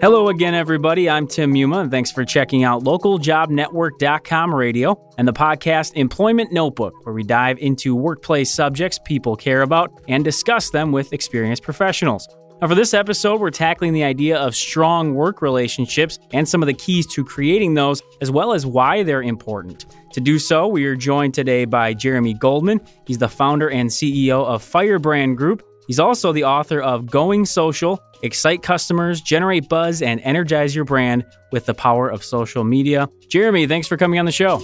Hello again, everybody. I'm Tim Muma, and thanks for checking out localjobnetwork.com radio and the podcast Employment Notebook, where we dive into workplace subjects people care about and discuss them with experienced professionals. Now, for this episode, we're tackling the idea of strong work relationships and some of the keys to creating those, as well as why they're important. To do so, we are joined today by Jeremy Goldman. He's the founder and CEO of Firebrand Group. He's also the author of Going Social Excite customers, generate buzz, and energize your brand with the power of social media. Jeremy, thanks for coming on the show.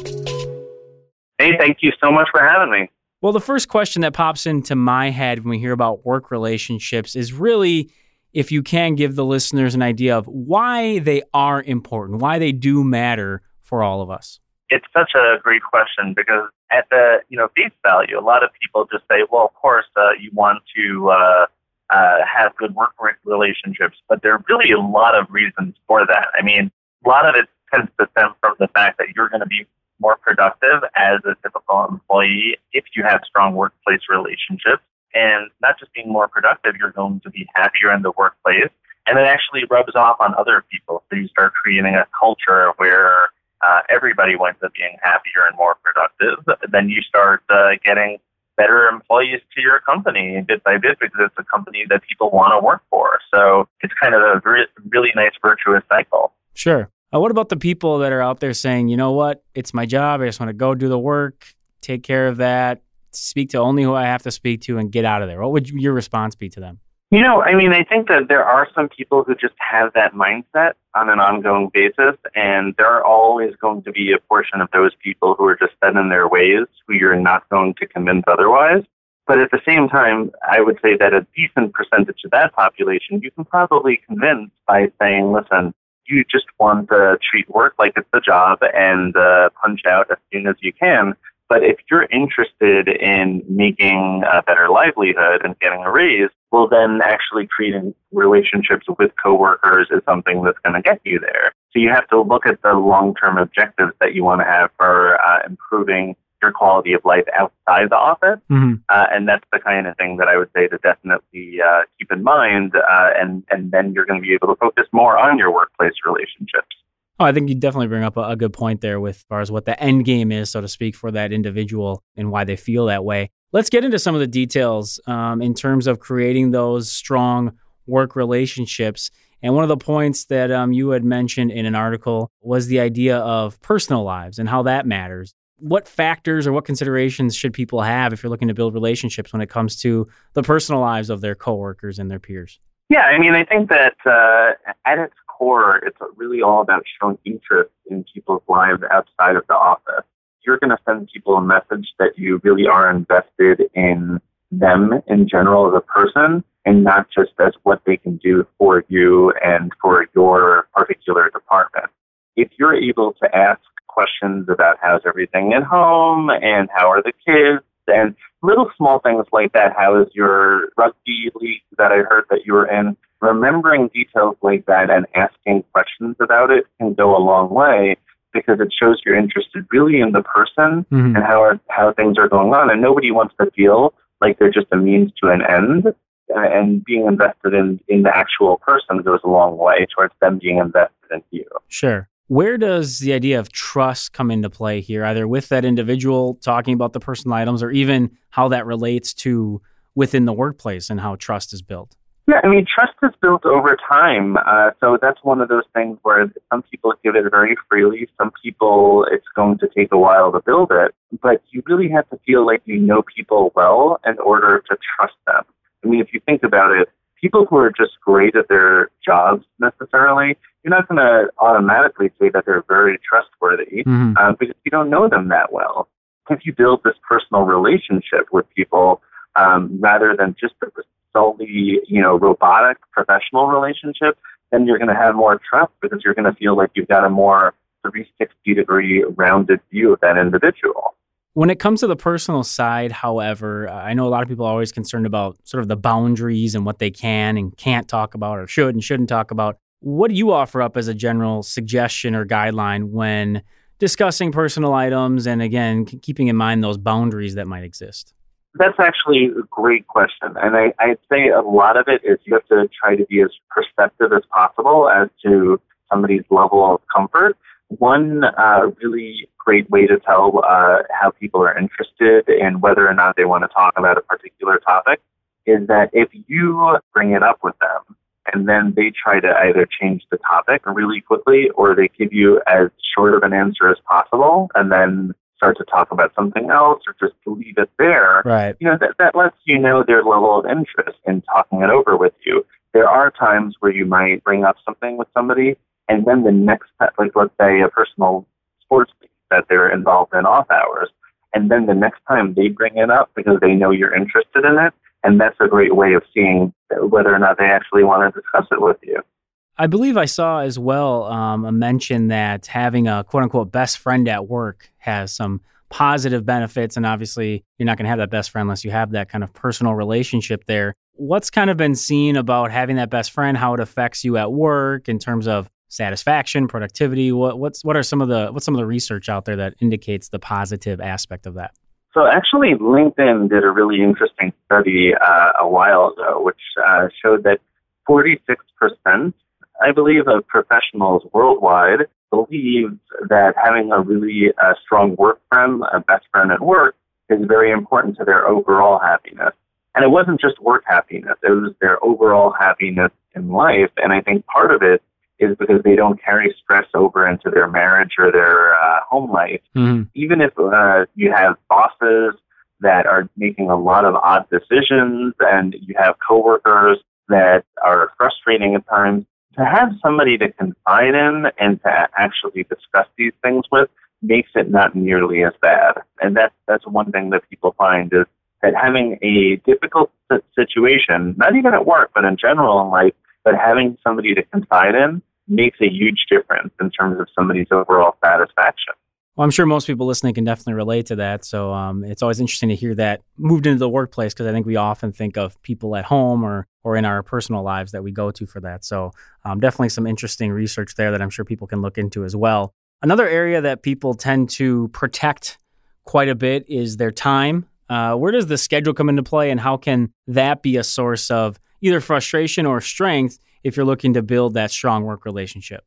Hey, thank you so much for having me. Well, the first question that pops into my head when we hear about work relationships is really if you can give the listeners an idea of why they are important, why they do matter for all of us. It's such a great question because at the you know face value, a lot of people just say, "Well, of course, uh, you want to uh, uh, have good work relationships, but there are really a lot of reasons for that. I mean, a lot of it tends to stem from the fact that you're going to be more productive as a typical employee if you have strong workplace relationships. And not just being more productive, you're going to be happier in the workplace. And it actually rubs off on other people. So you start creating a culture where uh, everybody winds up being happier and more productive. Then you start uh, getting better employees to your company bit by bit because it's a company that people want to work for. So it's kind of a very, really nice virtuous cycle. Sure. Uh, what about the people that are out there saying, you know what, it's my job. I just want to go do the work, take care of that, speak to only who I have to speak to, and get out of there? What would your response be to them? You know, I mean, I think that there are some people who just have that mindset on an ongoing basis, and there are always going to be a portion of those people who are just set in their ways who you're not going to convince otherwise. But at the same time, I would say that a decent percentage of that population you can probably convince by saying, listen, you just want to treat work like it's a job and uh, punch out as soon as you can. But if you're interested in making a better livelihood and getting a raise, well, then actually creating relationships with coworkers is something that's going to get you there. So you have to look at the long-term objectives that you want to have for uh, improving your quality of life outside the office. Mm-hmm. Uh, and that's the kind of thing that I would say to definitely uh, keep in mind. Uh, and, and then you're going to be able to focus more on your workplace relationships. Oh, I think you definitely bring up a, a, good point there with far as what the end game is, so to speak, for that individual and why they feel that way. Let's get into some of the details um, in terms of creating those strong work relationships. And one of the points that um, you had mentioned in an article was the idea of personal lives and how that matters. What factors or what considerations should people have if you're looking to build relationships when it comes to the personal lives of their coworkers and their peers? Yeah, I mean, I think that uh, at its core, it's really all about showing interest in people's lives outside of the office. You're going to send people a message that you really are invested in them in general as a person and not just as what they can do for you and for your particular department. If you're able to ask questions about how's everything at home and how are the kids and little small things like that. How is your rugby league that I heard that you were in? Remembering details like that and asking questions about it can go a long way because it shows you're interested really in the person mm-hmm. and how are, how things are going on. And nobody wants to feel like they're just a means to an end. Uh, and being invested in in the actual person goes a long way towards them being invested in you. Sure. Where does the idea of trust come into play here, either with that individual talking about the personal items or even how that relates to within the workplace and how trust is built? Yeah, I mean, trust is built over time. Uh, so that's one of those things where some people give it very freely. Some people, it's going to take a while to build it. But you really have to feel like you know people well in order to trust them. I mean, if you think about it, people who are just great at their jobs necessarily, you're not going to automatically say that they're very trustworthy mm-hmm. uh, because you don't know them that well. If you build this personal relationship with people um, rather than just a solely, you know, robotic professional relationship, then you're going to have more trust because you're going to feel like you've got a more 360 degree rounded view of that individual. When it comes to the personal side, however, I know a lot of people are always concerned about sort of the boundaries and what they can and can't talk about or should and shouldn't talk about. What do you offer up as a general suggestion or guideline when discussing personal items and again, keeping in mind those boundaries that might exist? That's actually a great question. And I, I'd say a lot of it is you have to try to be as perceptive as possible as to somebody's level of comfort. One uh, really great way to tell uh, how people are interested and whether or not they want to talk about a particular topic is that if you bring it up with them and then they try to either change the topic really quickly or they give you as short of an answer as possible and then start to talk about something else or just leave it there, right. you know, that, that lets you know their level of interest in talking it over with you. There are times where you might bring up something with somebody and then the next, like let's say a personal sports league that they're involved in off hours, and then the next time they bring it up because they know you're interested in it, and that's a great way of seeing whether or not they actually want to discuss it with you. I believe I saw as well um, a mention that having a quote unquote best friend at work has some positive benefits. And obviously, you're not going to have that best friend unless you have that kind of personal relationship there. What's kind of been seen about having that best friend, how it affects you at work in terms of satisfaction, productivity? What, what's, what are some of the, what's some of the research out there that indicates the positive aspect of that? So actually, LinkedIn did a really interesting study uh, a while ago, which uh, showed that 46%, I believe, of professionals worldwide believe that having a really uh, strong work friend, a best friend at work, is very important to their overall happiness. And it wasn't just work happiness; it was their overall happiness in life. And I think part of it is because they don't carry stress over into their marriage or their uh, home life. Mm-hmm. Even if uh, you have bosses that are making a lot of odd decisions and you have coworkers that are frustrating at times, to have somebody to confide in and to actually discuss these things with makes it not nearly as bad. And that's that's one thing that people find is that having a difficult situation, not even at work, but in general in life, but having somebody to confide in makes a huge difference in terms of somebody's overall satisfaction. Well, I'm sure most people listening can definitely relate to that. So um, it's always interesting to hear that moved into the workplace because I think we often think of people at home or or in our personal lives that we go to for that. So um, definitely some interesting research there that I'm sure people can look into as well. Another area that people tend to protect quite a bit is their time. Uh, where does the schedule come into play, and how can that be a source of either frustration or strength if you're looking to build that strong work relationship?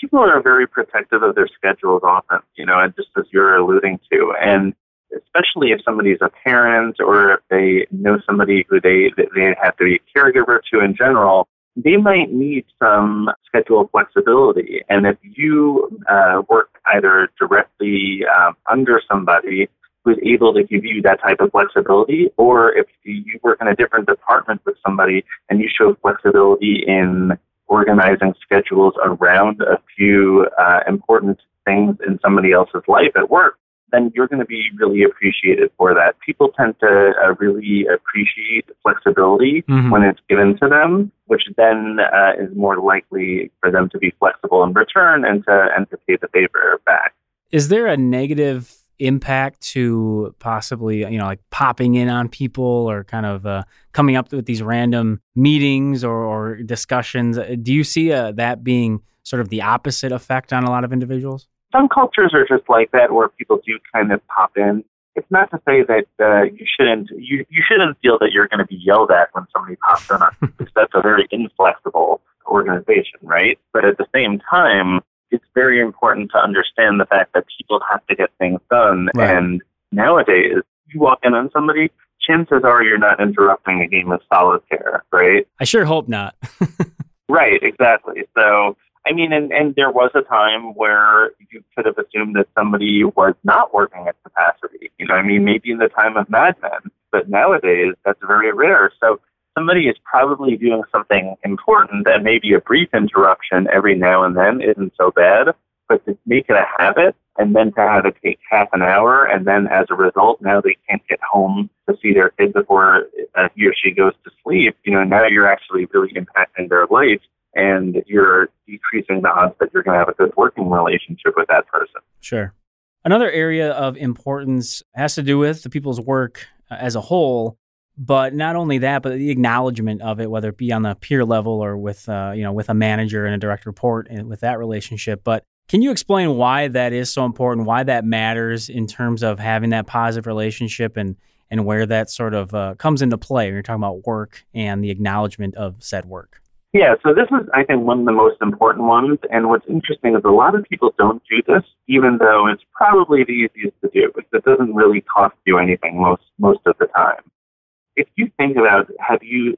People are very protective of their schedules often, you know, and just as you're alluding to. And especially if somebody's a parent or if they know somebody who they, they have to be a caregiver to in general, they might need some schedule flexibility. And if you uh, work either directly um, under somebody who's able to give you that type of flexibility, or if you work in a different department with somebody and you show flexibility in organizing schedules around a few uh, important things in somebody else's life at work, then you're going to be really appreciated for that. People tend to uh, really appreciate flexibility mm-hmm. when it's given to them, which then uh, is more likely for them to be flexible in return and to and to pay the favor back. Is there a negative impact to possibly you know like popping in on people or kind of uh, coming up with these random meetings or, or discussions. Do you see uh, that being sort of the opposite effect on a lot of individuals? Some cultures are just like that where people do kind of pop in. It's not to say that uh, you shouldn't you, you shouldn't feel that you're going to be yelled at when somebody pops in on because that's a very inflexible organization right? But at the same time very important to understand the fact that people have to get things done. Right. And nowadays, you walk in on somebody, chances are you're not interrupting a game of solitaire, right? I sure hope not. right, exactly. So, I mean, and, and there was a time where you could have assumed that somebody was not working at capacity. You know, I mean, maybe in the time of Mad Men, but nowadays that's very rare. So somebody is probably doing something important and maybe a brief interruption every now and then isn't so bad, but to make it a habit and then to have it take half an hour and then as a result now they can't get home to see their kid before uh, he or she goes to sleep, you know, now you're actually really impacting their life and you're decreasing the odds that you're going to have a good working relationship with that person. Sure. Another area of importance has to do with the people's work uh, as a whole but not only that, but the acknowledgement of it, whether it be on the peer level or with uh, you know with a manager and a direct report and with that relationship. But can you explain why that is so important? Why that matters in terms of having that positive relationship and and where that sort of uh, comes into play when you're talking about work and the acknowledgement of said work. Yeah, so this is, I think, one of the most important ones. And what's interesting is a lot of people don't do this, even though it's probably the easiest to do. Because it doesn't really cost you anything most most of the time. If you think about, have you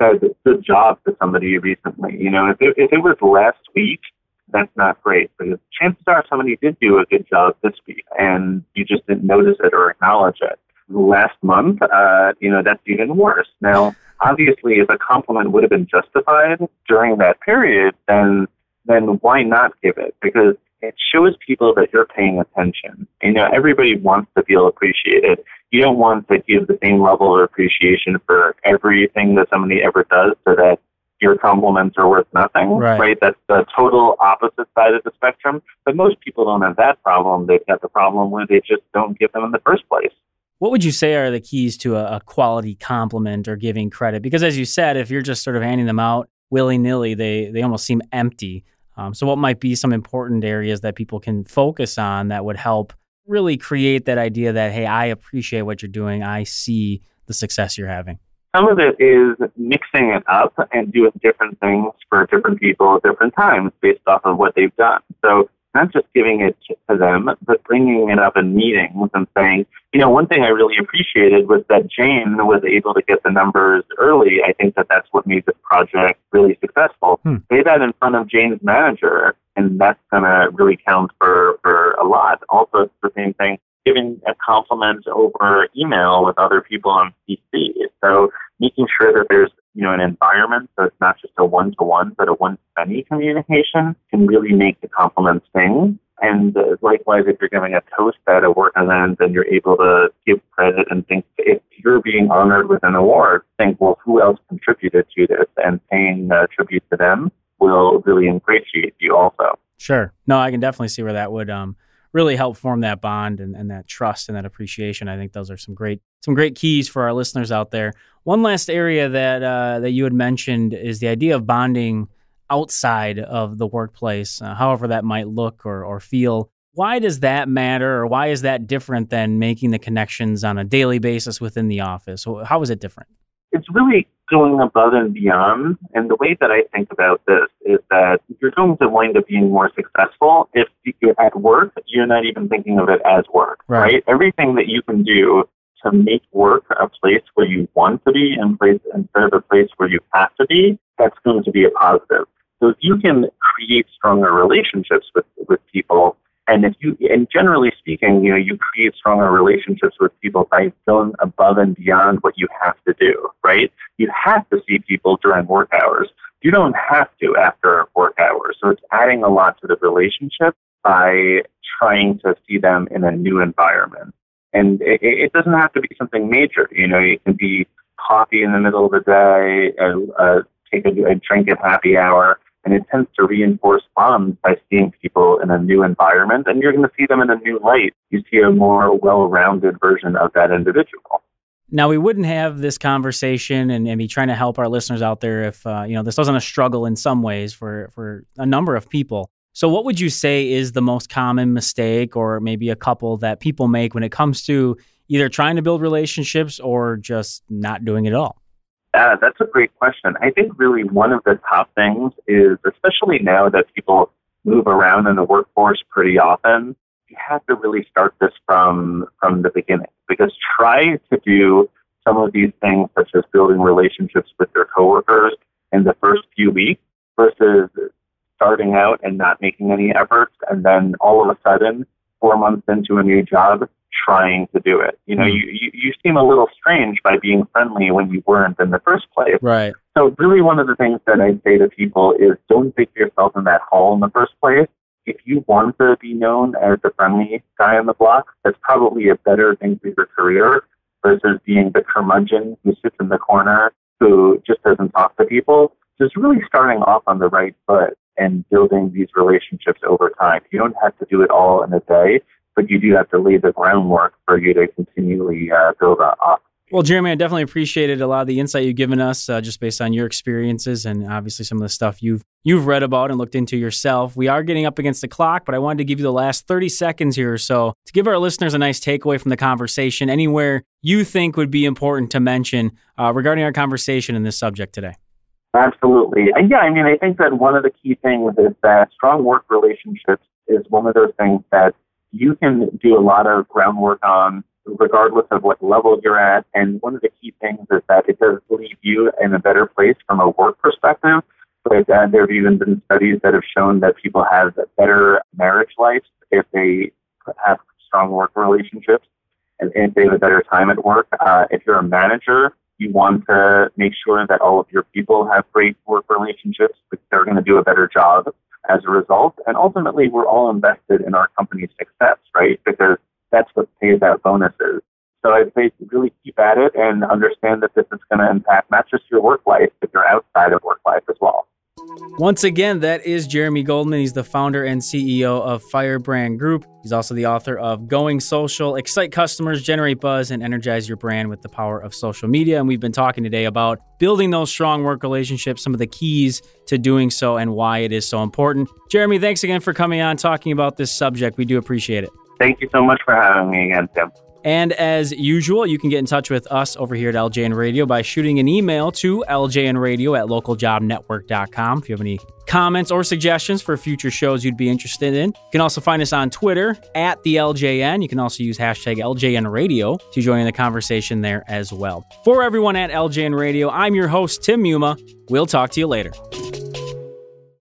said good job to somebody recently? You know, if it, if it was last week, that's not great. But chances are somebody did do a good job this week, and you just didn't notice it or acknowledge it. Last month, uh, you know, that's even worse. Now obviously, if a compliment would have been justified during that period, then then why not give it? Because it shows people that you're paying attention. You know, everybody wants to feel appreciated. You don't want to give the same level of appreciation for everything that somebody ever does so that your compliments are worth nothing, right. right? That's the total opposite side of the spectrum. But most people don't have that problem. They've got the problem where they just don't give them in the first place. What would you say are the keys to a, a quality compliment or giving credit? Because as you said, if you're just sort of handing them out willy nilly, they they almost seem empty. Um, so, what might be some important areas that people can focus on that would help really create that idea that hey, I appreciate what you're doing. I see the success you're having. Some of it is mixing it up and doing different things for different people at different times based off of what they've done. So not just giving it to them, but bringing it up in meetings and saying, you know, one thing I really appreciated was that Jane was able to get the numbers early. I think that that's what made this project really successful. Hmm. Say that in front of Jane's manager, and that's going to really count for, for a lot. Also, it's the same thing giving a compliment over email with other people on CC. So making sure that there's you know an environment so it's not just a one to one but a one to many communication can really make the compliment sing. And uh, likewise, if you're giving a toast at a work event and you're able to give credit and think if you're being honored with an award, think, well, who else contributed to this? And paying uh, tribute to them will really ingratiate you also. Sure. No, I can definitely see where that would um, really help form that bond and, and that trust and that appreciation. I think those are some great some great keys for our listeners out there. One last area that uh, that you had mentioned is the idea of bonding outside of the workplace, uh, however that might look or, or feel. Why does that matter, or why is that different than making the connections on a daily basis within the office? How is it different? It's really going above and beyond. And the way that I think about this is that you're going to wind up being more successful if you're at work, you're not even thinking of it as work, right? right? Everything that you can do to make work a place where you want to be and place instead of a place where you have to be, that's going to be a positive. So if you can create stronger relationships with, with people, and if you, and generally speaking, you know, you create stronger relationships with people by going above and beyond what you have to do, right? You have to see people during work hours. You don't have to after work hours. So it's adding a lot to the relationship by trying to see them in a new environment. And it, it doesn't have to be something major. You know, it can be coffee in the middle of the day, uh, uh, take a, a drink at happy hour and it tends to reinforce bonds by seeing people in a new environment, and you're going to see them in a new light. You see a more well rounded version of that individual. Now, we wouldn't have this conversation and, and be trying to help our listeners out there if uh, you know this wasn't a struggle in some ways for for a number of people. So, what would you say is the most common mistake, or maybe a couple that people make when it comes to either trying to build relationships or just not doing it at all? Yeah, that's a great question. I think really one of the top things is, especially now that people move around in the workforce pretty often, you have to really start this from from the beginning. Because try to do some of these things, such as building relationships with your coworkers in the first few weeks, versus starting out and not making any efforts, and then all of a sudden, four months into a new job, trying to do it. You know, mm. you, you, you seem a little strange by being friendly when you weren't in the first place. Right. So really one of the things that I say to people is don't dig yourself in that hole in the first place. If you want to be known as the friendly guy on the block, that's probably a better thing for your career versus being the curmudgeon who sits in the corner who just doesn't talk to people. Just really starting off on the right foot and building these relationships over time. You don't have to do it all in a day, but you do have to lay the groundwork for you to continually uh, build up Well, Jeremy, I definitely appreciated a lot of the insight you've given us, uh, just based on your experiences and obviously some of the stuff you've you've read about and looked into yourself. We are getting up against the clock, but I wanted to give you the last thirty seconds here or so to give our listeners a nice takeaway from the conversation. Anywhere you think would be important to mention uh, regarding our conversation in this subject today. Absolutely, and yeah, I mean, I think that one of the key things is that strong work relationships is one of those things that you can do a lot of groundwork on regardless of what level you're at. And one of the key things is that it does leave you in a better place from a work perspective. But uh, there have even been studies that have shown that people have better marriage life if they have strong work relationships and if they have a better time at work. Uh, if you're a manager, you want to make sure that all of your people have great work relationships, but they're going to do a better job as a result. And ultimately, we're all invested in our company's success, right? Because that's what pays out bonuses. So I'd say really keep at it and understand that this is going to impact not just your work life, but your outside of work life as well. Once again, that is Jeremy Goldman. He's the founder and CEO of Firebrand Group. He's also the author of Going Social, Excite Customers, Generate Buzz, and Energize Your Brand with the Power of Social Media. And we've been talking today about building those strong work relationships, some of the keys to doing so, and why it is so important. Jeremy, thanks again for coming on talking about this subject. We do appreciate it. Thank you so much for having me again, Tim. And as usual, you can get in touch with us over here at LJN Radio by shooting an email to ljnradio at localjobnetwork.com if you have any comments or suggestions for future shows you'd be interested in. You can also find us on Twitter at the LJN. You can also use hashtag LJN Radio to join in the conversation there as well. For everyone at LJN Radio, I'm your host, Tim Muma. We'll talk to you later.